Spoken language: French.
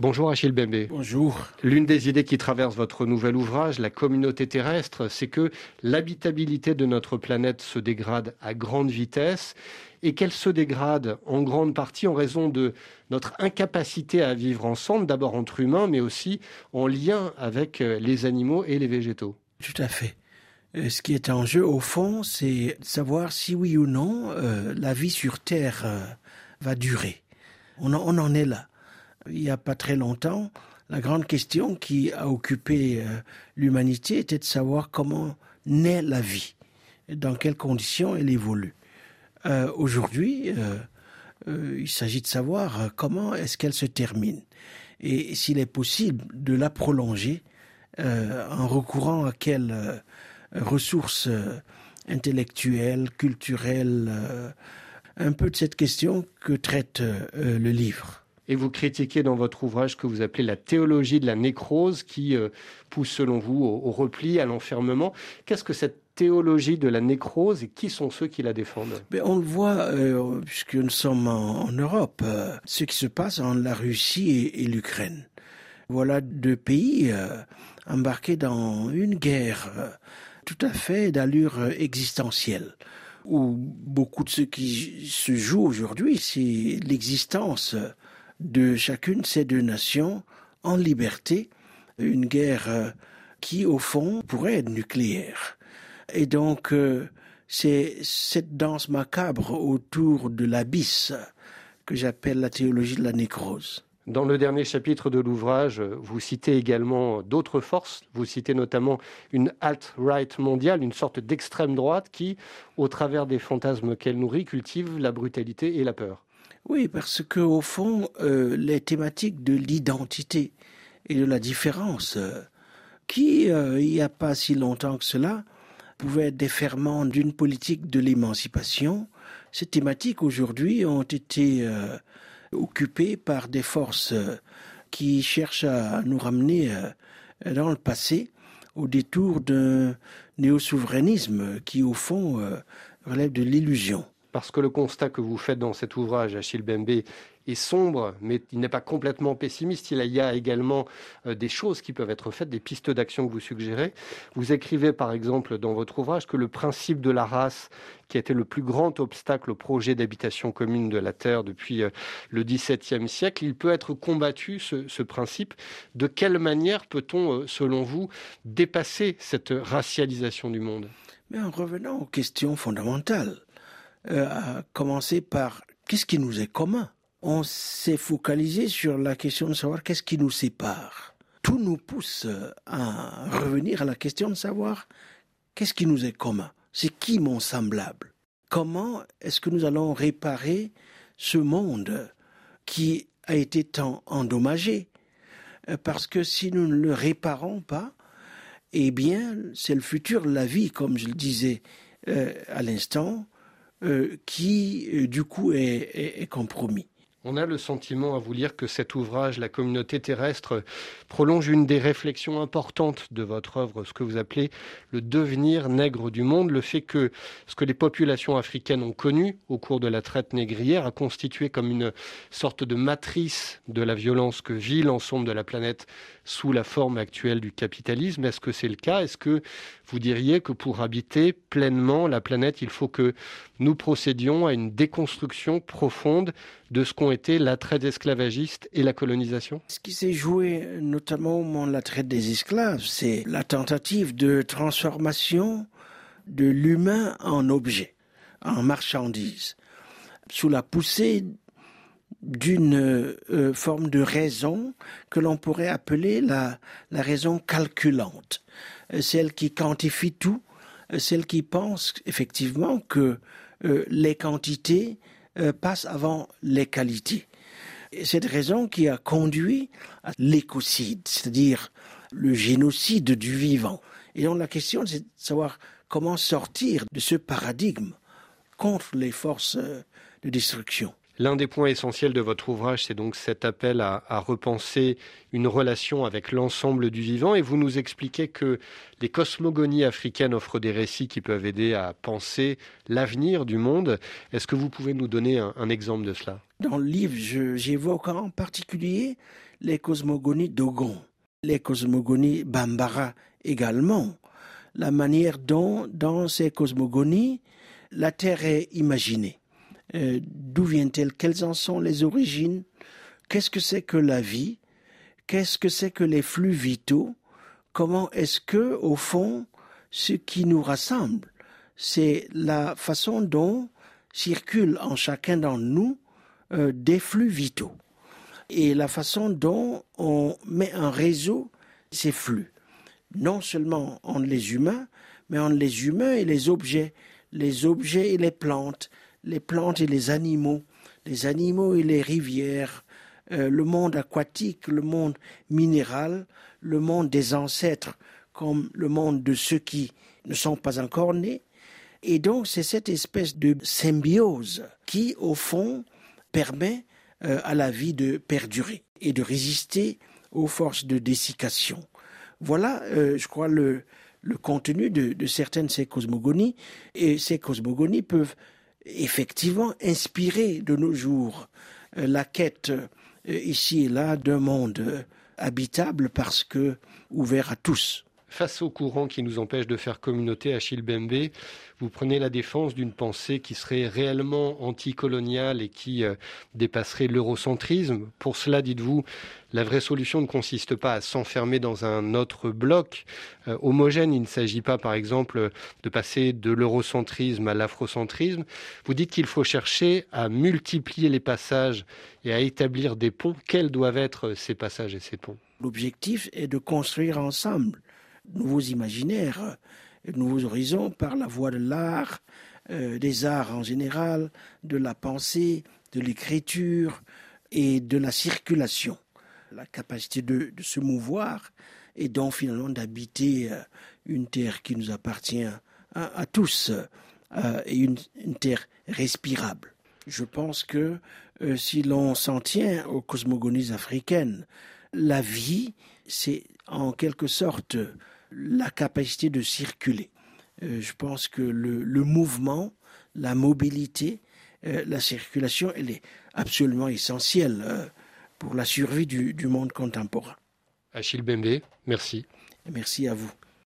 Bonjour Achille Bembe. Bonjour. L'une des idées qui traverse votre nouvel ouvrage, La communauté terrestre, c'est que l'habitabilité de notre planète se dégrade à grande vitesse et qu'elle se dégrade en grande partie en raison de notre incapacité à vivre ensemble, d'abord entre humains, mais aussi en lien avec euh, les animaux et les végétaux. Tout à fait. Euh, ce qui est en jeu, au fond, c'est savoir si oui ou non euh, la vie sur Terre va durer. On en, on en est là il n'y a pas très longtemps, la grande question qui a occupé euh, l'humanité était de savoir comment naît la vie, dans quelles conditions elle évolue. Euh, aujourd'hui, euh, il s'agit de savoir comment est-ce qu'elle se termine et s'il est possible de la prolonger en recourant à quelles ressources intellectuelles, culturelles, un peu de cette question que traite le livre et vous critiquez dans votre ouvrage que vous appelez la théologie de la nécrose qui euh, pousse selon vous au, repli, à l'enfermement. Qu'est-ce que cette théologie de la nécrose et qui sont ceux qui la défendent? Mais On le voit, euh, puisque nous sommes en, Europe, euh, ce qui se passe en la Russie et, l'Ukraine. Voilà deux pays embarqués dans une guerre tout à fait d'allure existentielle où beaucoup de ce qui se joue aujourd'hui, c'est l'existence de chacune de ces deux nations en liberté, une guerre euh, qui, au fond, pourrait être nucléaire. Et donc, euh, c'est cette danse macabre autour de l'abysse que j'appelle la théologie de la nécrose. Dans le dernier chapitre de l'ouvrage, vous citez également d'autres forces. Vous citez notamment une alt-right mondiale, une sorte d'extrême droite qui, au travers des fantasmes qu'elle nourrit, cultive la brutalité et la peur. Oui, parce que au fond, euh, les thématiques de l'identité et de la différence, euh, qui, euh, il n'y a pas si longtemps que cela, pouvaient être des ferments d'une politique de l'émancipation, ces thématiques aujourd'hui ont été occupées par des forces qui cherchent à nous ramener dans le passé au détour d'un néo-souverainisme qui, au fond, relève de l'illusion parce que le constat que vous faites dans cet ouvrage, Achille Bembe, est sombre, mais il n'est pas complètement pessimiste. Il y a également euh, des choses qui peuvent être faites, des pistes d'action que vous suggérez. Vous écrivez par exemple dans votre ouvrage que le principe de la race, qui a été le plus grand obstacle au projet d'habitation commune de la Terre depuis euh, le XVIIe siècle, il peut être combattu, ce, principe. De quelle manière peut-on, euh, selon vous, dépasser cette racialisation du monde? Mais en revenant aux questions fondamentales, euh, à commencer par qu'est-ce qui nous est commun? On s'est focalisé sur la question de savoir qu'est-ce qui nous sépare. Tout nous pousse à revenir à la question de savoir qu'est-ce qui nous est commun? C'est qui mon semblable? Comment est-ce que nous allons réparer ce monde qui a été tant endommagé? Euh, Parce que si nous ne le réparons pas, eh bien, c'est le futur, la vie, comme je le disais euh, à l'instant, euh, qui euh, du coup est, compromis. On a le sentiment à vous lire que cet ouvrage, La communauté terrestre, prolonge une des réflexions importantes de votre œuvre, ce que vous appelez le devenir nègre du monde, le fait que ce que les populations africaines ont connu au cours de la traite négrière a constitué comme une sorte de matrice de la violence que vit l'ensemble de la planète sous la forme actuelle du capitalisme. Est-ce que c'est le cas? Est-ce que vous diriez que pour habiter pleinement la planète, il faut que nous procédions à une déconstruction profonde de ce qu'ont été la traite esclavagiste et la colonisation. Ce qui s'est joué notamment au moment de la traite des esclaves, c'est la tentative de transformation de l'humain en objet, en marchandise, sous la poussée d'une euh, forme de raison que l'on pourrait appeler la, raison calculante, euh, celle qui quantifie tout, euh, celle qui pense effectivement que les quantités passent avant les qualités. Et cette raison qui a conduit à l'écocide, c'est-à-dire le génocide du vivant. Et donc la question, c'est de savoir comment sortir de ce paradigme contre les forces de destruction. L'un des points essentiels de votre ouvrage, c'est donc cet appel à, repenser une relation avec l'ensemble du vivant. Et vous nous expliquez que les cosmogonies africaines offrent des récits qui peuvent aider à penser l'avenir du monde. Est-ce que vous pouvez nous donner un, exemple de cela? Dans le livre, j'évoque en particulier les cosmogonies Dogon, les cosmogonies Bambara également. La manière dont, dans ces cosmogonies, la Terre est imaginée. Euh, d'où vient-elle Quelles en sont les origines? Qu'est-ce que c'est que la vie? Qu'est-ce que c'est que les flux vitaux? Comment est-ce que, au fond, ce qui nous rassemble, c'est la façon dont circulent en chacun d'entre nous euh, des flux vitaux et la façon dont on met en réseau ces flux, non seulement entre les humains, mais entre les humains et les objets, les objets et les plantes, les plantes et les animaux, les animaux et les rivières, euh, le monde aquatique, le monde minéral, le monde des ancêtres, comme le monde de ceux qui ne sont pas encore nés. Et donc c'est cette espèce de symbiose qui, au fond, permet euh, à la vie de perdurer et de résister aux forces de dessiccation. Voilà, euh, je crois, le, le contenu de, de, certaines de ces cosmogonies. Et ces cosmogonies peuvent effectivement inspirer de nos jours euh, la quête ici et là d'un monde habitable parce que ouvert à tous. Face au courant qui nous empêche de faire communauté, Achille Bembe, vous prenez la défense d'une pensée qui serait réellement anticoloniale et qui euh, dépasserait l'eurocentrisme. Pour cela, dites-vous, la vraie solution ne consiste pas à s'enfermer dans un autre bloc euh, homogène. Il ne s'agit pas, par exemple, de passer de l'eurocentrisme à l'afrocentrisme. Vous dites qu'il faut chercher à multiplier les passages et à établir des ponts. Quels doivent être ces passages et ces ponts? L'objectif est de construire ensemble nouveaux imaginaires, euh, nouveaux horizons par la voie de l'art, euh, des arts en général, de la pensée, de l'écriture et de la circulation. La capacité de, se mouvoir et donc finalement d'habiter euh, une terre qui nous appartient à, tous et une, terre respirable. Je pense que si l'on s'en tient aux cosmogonies africaines, la vie, c'est en quelque sorte la capacité de circuler. Euh, je pense que le, mouvement, la mobilité, euh, la circulation, elle est absolument essentielle euh, pour la survie du, du monde contemporain. Achille Bembe, merci. Merci à vous.